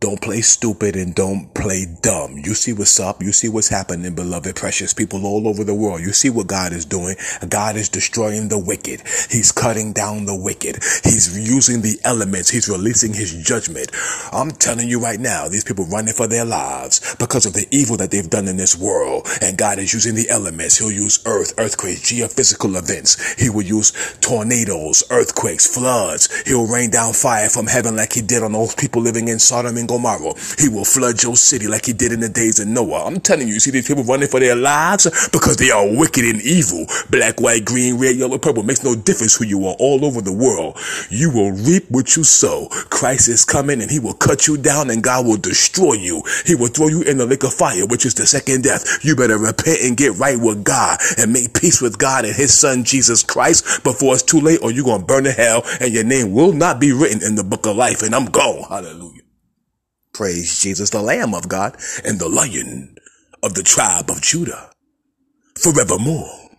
Don't play stupid and don't play dumb. You see what's up. You see what's happening, beloved, precious people all over the world. You see what God is doing. God is destroying the wicked. He's cutting down the wicked. He's using the elements. He's releasing his judgment. I'm telling you right now, these people running for their lives because of the evil that they've done in this world. And God is using the elements. He'll use earth, earthquakes, geophysical events. He will use tornadoes, earthquakes, floods. He'll rain down fire from heaven like he did on those people living in Sodom and Gomorrah. He will flood your city like he did in the days of Noah. I'm telling you, you see these people running for their lives because they are wicked and evil. Black, white, green, red, yellow, purple. Makes no difference who you are all over the world. You will reap what you sow. Christ is coming and he will cut you down and God will destroy you. He will throw you in the lake of fire, which is the second death. You better repent and get right with God and make peace with God and his son Jesus Christ before it's too late or you're going to burn in hell and your name will not be written in the book of life. And I'm gone. Hallelujah. Praise Jesus, the Lamb of God and the Lion of the tribe of Judah forevermore.